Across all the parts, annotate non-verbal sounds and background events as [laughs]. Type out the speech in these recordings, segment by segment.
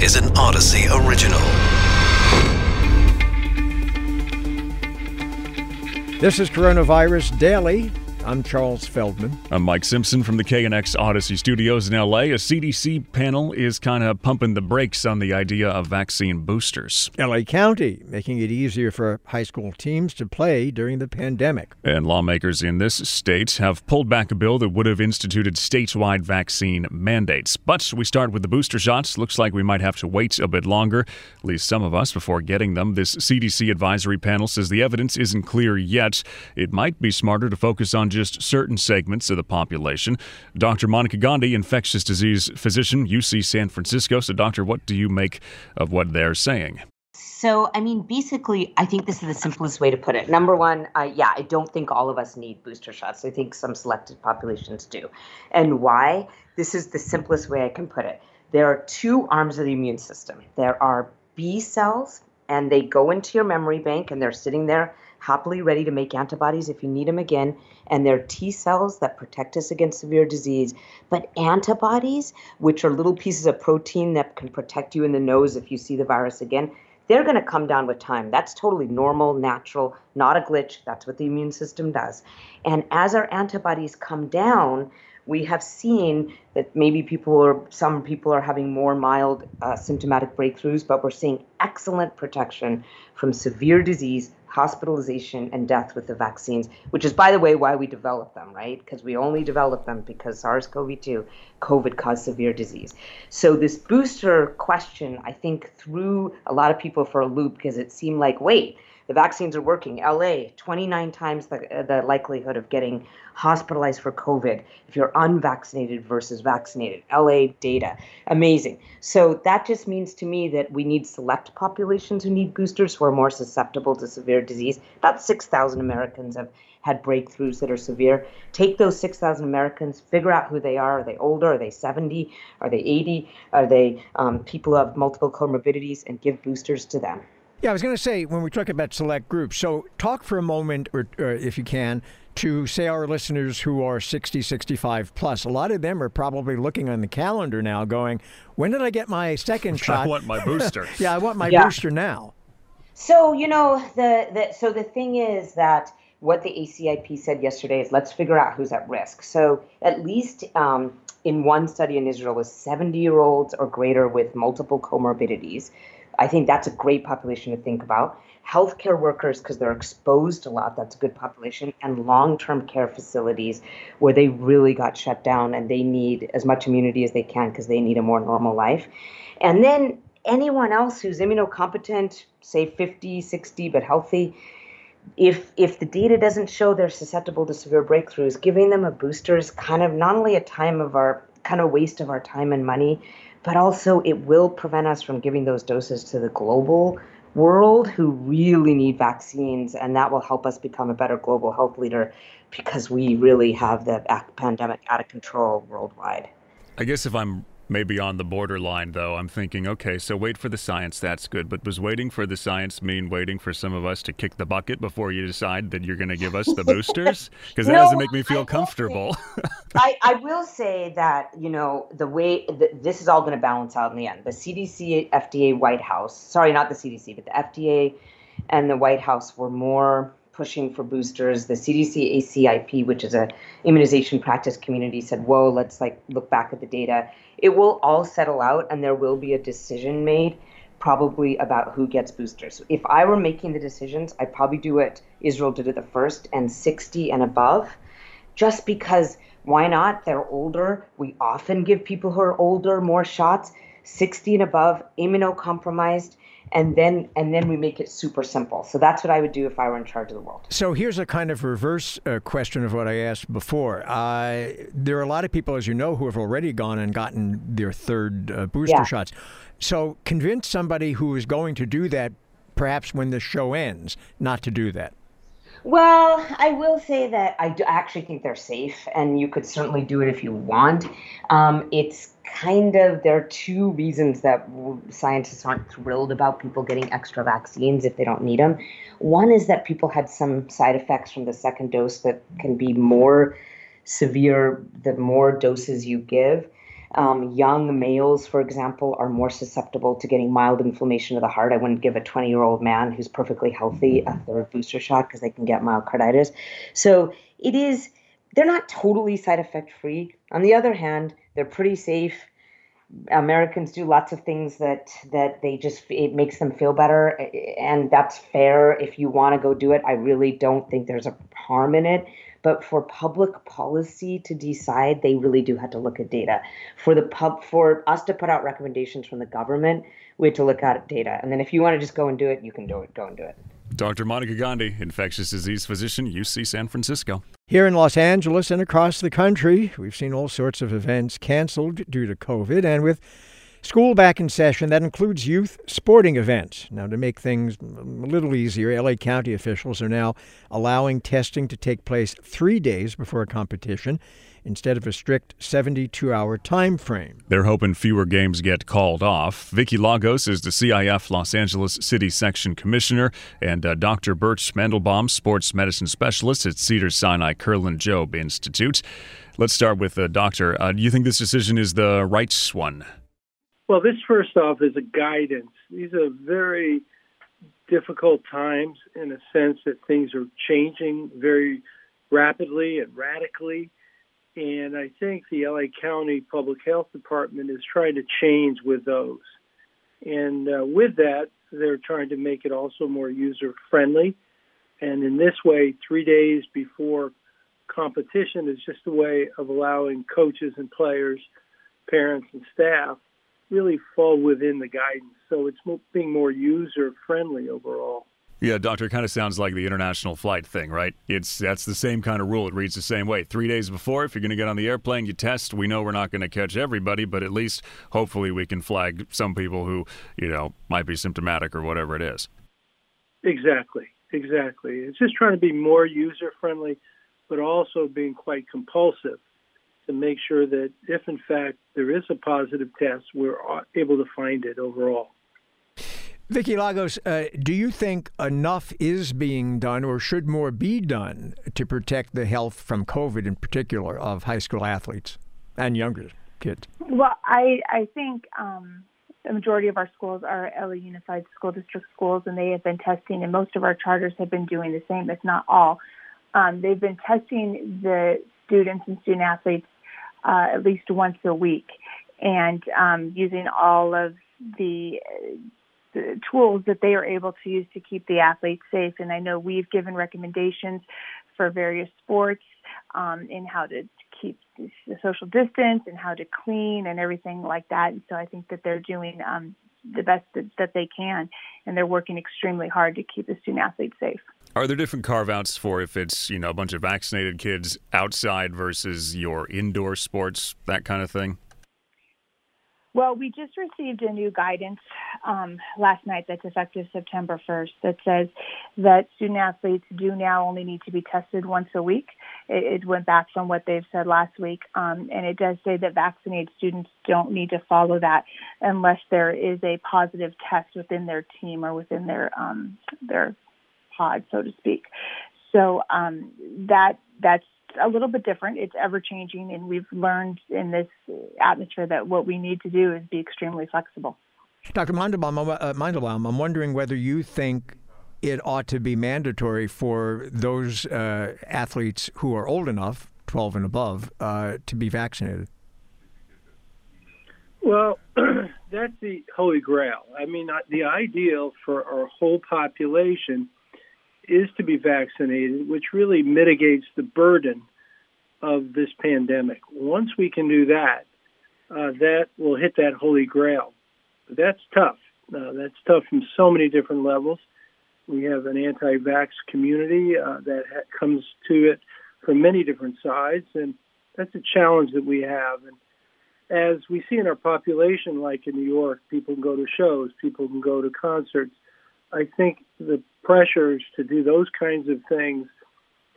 is an Audacy original. This is Coronavirus Daily. I'm Charles Feldman. I'm Mike Simpson from the KNX Audacy Studios in LA. A CDC panel is kind of pumping the brakes on the idea of vaccine boosters. LA County making it easier for high school teams to play during the pandemic. And lawmakers in this state have pulled back a bill that would have instituted statewide vaccine mandates. But we start with the booster shots. Looks like we might have to wait a bit longer, at least some of us, before getting them. This CDC advisory panel says the evidence isn't clear yet. It might be smarter to focus on just certain segments of the population. Dr. Monica Gandhi, infectious disease physician, UC San Francisco. So, doctor, what do you make of what they're saying? So, I mean, basically, I think this is the simplest way to put it. Number one, uh, yeah, I don't think all of us need booster shots. I think some selected populations do. And why? This is the simplest way I can put it. There are two arms of the immune system there are B cells, and they go into your memory bank, and they're sitting there happily ready to make antibodies if you need them again. And they're T cells that protect us against severe disease. But antibodies, which are little pieces of protein that can protect you in the nose if you see the virus again, they're going to come down with time. That's totally normal, natural, not a glitch. That's what the immune system does. And as our antibodies come down, we have seen that maybe people are some people are having more mild uh, symptomatic breakthroughs, but we're seeing excellent protection from severe disease hospitalization and death with the vaccines, which is, by the way, why we developed them, right? Because we only developed them because SARS CoV 2, COVID caused severe disease. So, this booster question, I think, threw a lot of people for a loop because it seemed like, wait, the vaccines are working. LA, 29 times the, the likelihood of getting hospitalized for COVID if you're unvaccinated versus vaccinated. LA data. Amazing. So that just means to me that we need select populations who need boosters who are more susceptible to severe disease. About 6,000 Americans have had breakthroughs that are severe. Take those 6,000 Americans, figure out who they are. Are they older? Are they 70? Are they 80? Are they um, people who have multiple comorbidities? And give boosters to them. Yeah, I was going to say when we talk about select groups, so talk for a moment, or, or, if you can, to say our listeners who are 60, 65 plus. A lot of them are probably looking on the calendar now going, when did I get my second [laughs] shot? I want my booster. [laughs] yeah, I want my yeah. booster now. So, you know, the, the so the thing is that what the ACIP said yesterday is let's figure out who's at risk. So, at least um, in one study in Israel was 70 year olds or greater with multiple comorbidities I think that's a great population to think about. Healthcare workers, because they're exposed a lot, that's a good population, and long term care facilities where they really got shut down and they need as much immunity as they can because they need a more normal life. And then anyone else who's immunocompetent, say 50, 60, but healthy, if if the data doesn't show they're susceptible to severe breakthroughs, giving them a booster is kind of not only a time of our kind of waste of our time and money, but also it will prevent us from giving those doses to the global world who really need vaccines, and that will help us become a better global health leader because we really have the pandemic out of control worldwide. I guess if I'm maybe on the borderline though i'm thinking okay so wait for the science that's good. But was waiting for the science mean waiting for some of us to kick the bucket before you decide that you're going to give us the [laughs] boosters? Because that no, doesn't make me feel I comfortable. [laughs] I, I will say that you know the way the, this is all going to balance out in the end. The cdc fda white house sorry not the cdc but the fda and the white house were more pushing for boosters. The CDC ACIP, which is a immunization practice community, said, "Whoa, let's like look back at the data." It will all settle out, and there will be a decision made, probably about who gets boosters. If I were making the decisions, I'd probably do it. Israel did it the first, and 60 and above, just because. Why not? They're older. We often give people who are older more shots. 60 and above, immunocompromised and then and then we make it super simple. So that's what I would do if I were in charge of the world. So here's a kind of reverse uh, question of what I asked before. Uh, there are a lot of people, as you know, who have already gone and gotten their third uh, booster yeah. shots. So convince somebody who is going to do that, perhaps when the show ends, not to do that. Well, I will say that I do actually think they're safe, and you could certainly do it if you want. Um, it's kind of there are two reasons that scientists aren't thrilled about people getting extra vaccines if they don't need them. One is that people had some side effects from the second dose that can be more severe the more doses you give. Um, young males, for example, are more susceptible to getting mild inflammation of the heart. I wouldn't give a 20 year old man who's perfectly healthy a third booster shot because they can get myocarditis. So it is, they're not totally side effect free. On the other hand, they're pretty safe. Americans do lots of things that that they just it makes them feel better and that's fair if you want to go do it. I really don't think there's a harm in it. But for public policy to decide, they really do have to look at data. For the pub, for us to put out recommendations from the government, we have to look at data. And then if you want to just go and do it, you can do it. Go and do it. Dr. Monica Gandhi, infectious disease physician, UC San Francisco. Here in Los Angeles and across the country, we've seen all sorts of events canceled due to COVID, and with School back in session. That includes youth sporting events. Now, to make things a little easier, LA County officials are now allowing testing to take place three days before a competition instead of a strict 72 hour time frame. They're hoping fewer games get called off. Vicky Lagos is the CIF Los Angeles City Section Commissioner, and uh, Dr. Bert Mandelbaum, sports medicine specialist at Cedar Sinai Kerlan Jobe Institute. Let's start with the uh, doctor. Uh, do you think this decision is the right one? Well, this first off is a guidance. These are very difficult times in a sense that things are changing very rapidly and radically. And I think the LA County Public Health Department is trying to change with those. And uh, with that, they're trying to make it also more user friendly. And in this way, three days before competition is just a way of allowing coaches and players, parents and staff really fall within the guidance. So it's being more user friendly overall. Yeah, doctor, it kind of sounds like the international flight thing, right? It's that's the same kind of rule. It reads the same way. Three days before, if you're going to get on the airplane, you test. We know we're not going to catch everybody, but at least hopefully we can flag some people who you know might be symptomatic or whatever it is. Exactly, exactly. It's just trying to be more user friendly, but also being quite compulsive to make sure that if in fact there is a positive test, we're able to find it overall. Vicky Lagos, uh, do you think enough is being done or should more be done to protect the health from COVID in particular of high school athletes and younger kids? Well, I, I think um, the majority of our schools are LA Unified School District schools, and they have been testing, and most of our charters have been doing the same, if not all. Um, they've been testing the students and student athletes uh, at least once a week, and um, using all of the, the tools that they are able to use to keep the athletes safe. And I know we've given recommendations for various sports um, in how to keep the social distance and how to clean and everything like that. And so I think that they're doing um, the best that, that they can, and they're working extremely hard to keep the student athletes safe. Are there different carve outs for if it's, you know, a bunch of vaccinated kids outside versus your indoor sports, that kind of thing? Well, we just received a new guidance um, last night that's effective September 1st that says that student athletes do now only need to be tested once a week. It, it went back from what they've said last week, um, and it does say that vaccinated students don't need to follow that unless there is a positive test within their team or within their um, their pod, so to speak. So um, that that's a little bit different. It's ever changing, and we've learned in this atmosphere that what we need to do is be extremely flexible. Dr. Mandelbaum, uh, Mandelbaum I'm wondering whether you think it ought to be mandatory for those uh, athletes who are old enough, 12 and above, uh, to be vaccinated. Well, [clears throat] that's the holy grail. I mean, the ideal for our whole population is to be vaccinated, which really mitigates the burden of this pandemic. Once we can do that, uh, that will hit that holy grail. But that's tough. Uh, that's tough from so many different levels. We have an anti-vax community uh, that ha- comes to it from many different sides, and that's a challenge that we have. And as we see in our population, like in New York, people can go to shows, people can go to concerts. I think the pressures to do those kinds of things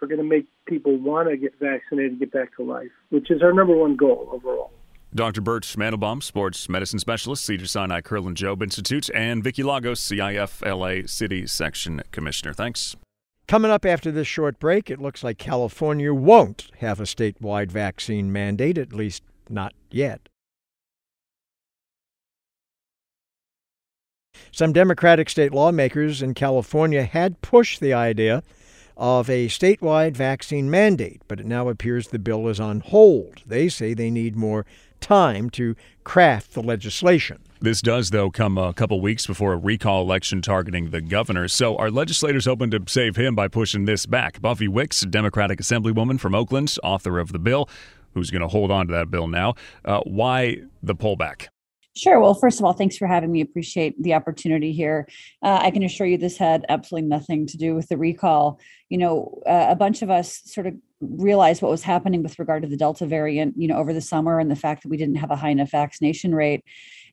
are going to make people want to get vaccinated, get back to life, which is our number one goal overall. Dr. Bert Mandelbaum, sports medicine specialist, Cedar Sinai Kerlan Jobe Institute, and Vicki Lagos, CIF LA City Section Commissioner. Thanks. Coming up after this short break, it looks like California won't have a statewide vaccine mandate, at least not yet. Some Democratic state lawmakers in California had pushed the idea of a statewide vaccine mandate, but it now appears the bill is on hold. They say they need more time to craft the legislation. This does, though, come a couple weeks before a recall election targeting the governor. So, are legislators hoping to save him by pushing this back? Buffy Wicks, Democratic Assemblywoman from Oakland, author of the bill, who's going to hold on to that bill now. Uh, why the pullback? Sure. Well, first of all, thanks for having me. Appreciate the opportunity here. Uh, I can assure you this had absolutely nothing to do with the recall. You know, uh, a bunch of us sort of realized what was happening with regard to the Delta variant, you know, over the summer and the fact that we didn't have a high enough vaccination rate.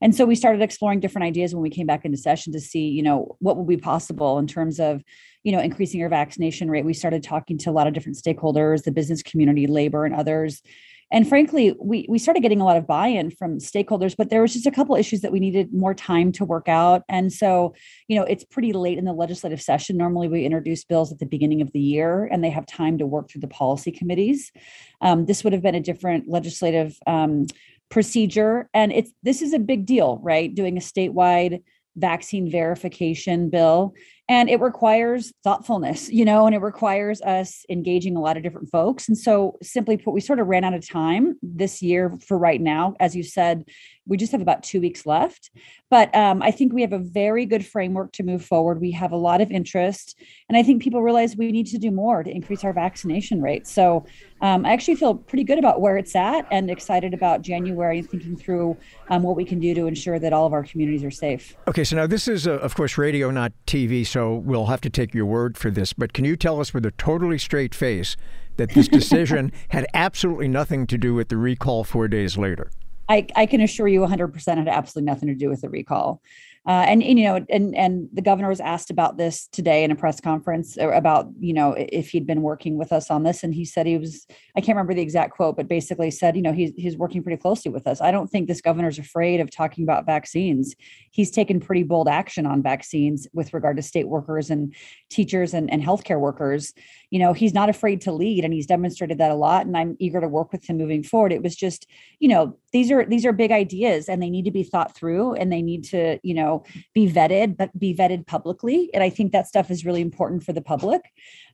And so we started exploring different ideas when we came back into session to see, you know, what would be possible in terms of, you know, increasing our vaccination rate. We started talking to a lot of different stakeholders, the business community, labor, and others. And frankly, we we started getting a lot of buy-in from stakeholders, but there was just a couple issues that we needed more time to work out. And so, you know, it's pretty late in the legislative session. Normally, we introduce bills at the beginning of the year, and they have time to work through the policy committees. Um, this would have been a different legislative um, procedure and it's this is a big deal right doing a statewide vaccine verification bill and it requires thoughtfulness you know and it requires us engaging a lot of different folks. And so simply put we sort of ran out of time this year for right now. As you said we just have about two weeks left. But um, i think we have a very good framework to move forward. We have a lot of interest. And i think people realize we need to do more to increase our vaccination rate. So um, i actually feel pretty good about where it's at and excited about january and thinking through um, what we can do to ensure that all of our communities are safe. Okay so now this is uh, of course radio not tv so we'll have to take your word for this but can you tell us with a totally straight face that this decision [laughs] had absolutely nothing to do with the recall four days later I, I can assure you 100% had absolutely nothing to do with the recall. Uh, and, and, you know, and and the governor was asked about this today in a press conference uh, about you know if he'd been working with us on this, and he said he was. I can't remember the exact quote, but basically said you know he's he's working pretty closely with us. I don't think this governor's afraid of talking about vaccines. He's taken pretty bold action on vaccines with regard to state workers and teachers and, and healthcare workers. You know, he's not afraid to lead, and he's demonstrated that a lot. And I'm eager to work with him moving forward. It was just you know these are these are big ideas, and they need to be thought through, and they need to you know be vetted, but be vetted publicly. And I think that stuff is really important for the public.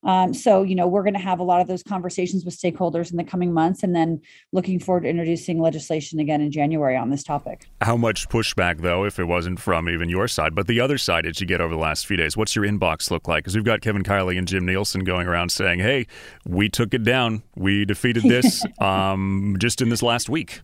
Um, so, you know, we're going to have a lot of those conversations with stakeholders in the coming months and then looking forward to introducing legislation again in January on this topic. How much pushback, though, if it wasn't from even your side, but the other side did you get over the last few days? What's your inbox look like? Because we've got Kevin Kiley and Jim Nielsen going around saying, hey, we took it down. We defeated this [laughs] um, just in this last week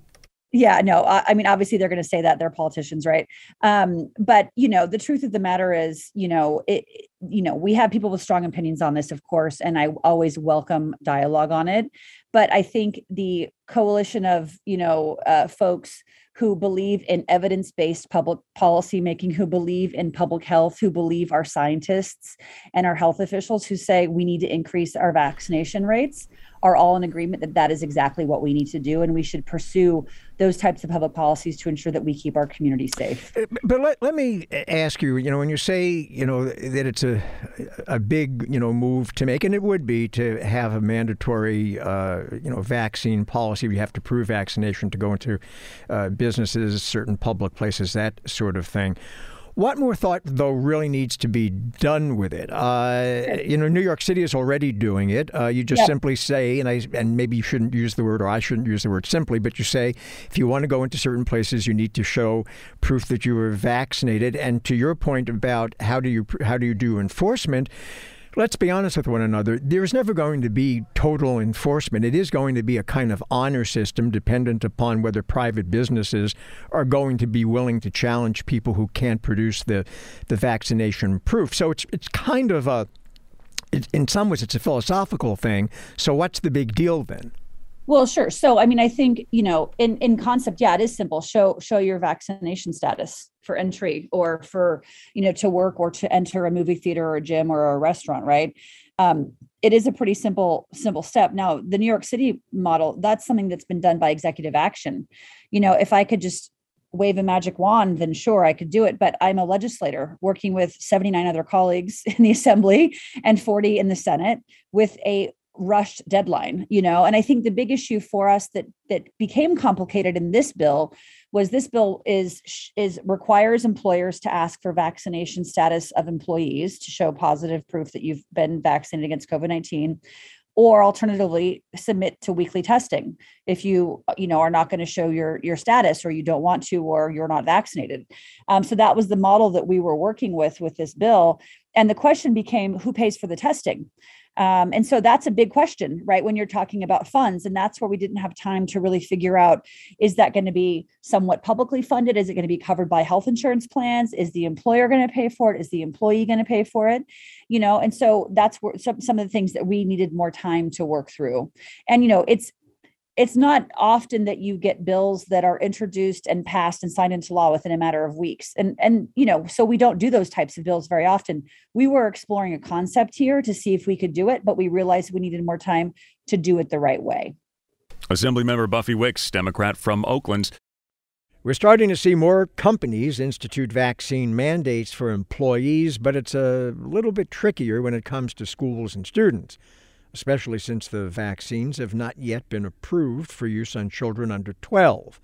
yeah no i mean obviously they're going to say that they're politicians right? Um, but you know the truth of the matter is you know it you know we have people with strong opinions on this of course and i always welcome dialogue on it. But i think the coalition of you know uh, folks who believe in evidence-based public policy making who believe in public health who believe our scientists and our health officials who say we need to increase our vaccination rates are all in agreement that that is exactly what we need to do and we should pursue those types of public policies to ensure that we keep our community safe. Uh, but let, let me ask you, you know, when you say, you know, that it's a a big, you know, move to make, and it would be to have a mandatory, uh, you know, vaccine policy. You have to prove vaccination to go into uh, businesses, certain public places, that sort of thing. What more thought, though, really needs to be done with it? Uh, you know, New York City is already doing it. Uh, you just yep. simply say, and I, and maybe you shouldn't use the word, or I shouldn't use the word simply, but you say if you want to go into certain places, you need to show proof that you were vaccinated. And to your point about how do you how do you do enforcement? Let's be honest with one another. There's never going to be total enforcement. It is going to be a kind of honor system dependent upon whether private businesses are going to be willing to challenge people who can't produce the, the vaccination proof. So it's, it's kind of a, in some ways, it's a philosophical thing. So what's the big deal then? Well, sure. So, I mean, I think you know, in in concept, yeah, it is simple. Show show your vaccination status for entry, or for you know to work or to enter a movie theater or a gym or a restaurant, right? Um, it is a pretty simple simple step. Now, the New York City model, that's something that's been done by executive action. You know, if I could just wave a magic wand, then sure, I could do it. But I'm a legislator working with 79 other colleagues [laughs] in the assembly and 40 in the Senate with a rushed deadline you know? And i think the big issue for us that that became complicated in this bill was this bill is is requires employers to ask for vaccination status of employees to show positive proof that you've been vaccinated against COVID-19 or alternatively submit to weekly testing if you you know are not going to show your your status or you don't want to or you're not vaccinated. Um, so that was the model that we were working with with this bill. And the question became who pays for the testing um, and so that's a big question, right? When you're talking about funds. And that's where we didn't have time to really figure out is that going to be somewhat publicly funded? Is it going to be covered by health insurance plans? Is the employer going to pay for it? Is the employee going to pay for it? You know, and so that's where some, some of the things that we needed more time to work through. And, you know, it's it's not often that you get bills that are introduced and passed and signed into law within a matter of weeks. And and you know so we don't do those types of bills very often. We were exploring a concept here to see if we could do it but we realized we needed more time to do it the right way. Assemblymember buffy wicks democrat from oakland. We're starting to see more companies institute vaccine mandates for employees, but it's a little bit trickier when it comes to schools and students especially since the vaccines have not yet been approved for use on children under 12.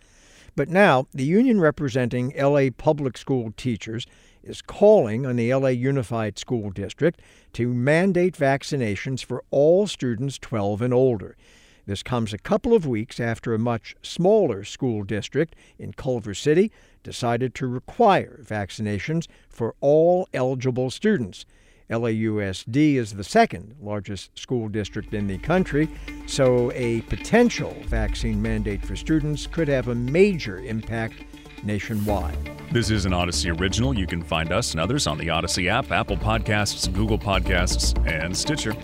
But now, the union representing LA public school teachers is calling on the LA Unified School District to mandate vaccinations for all students 12 and older. This comes a couple of weeks after a much smaller school district in Culver City decided to require vaccinations for all eligible students. LAUSD is the second largest school district in the country, so a potential vaccine mandate for students could have a major impact nationwide. This is an Audacy original. You can find us and others on the Audacy app, Apple Podcasts, Google Podcasts, and Stitcher.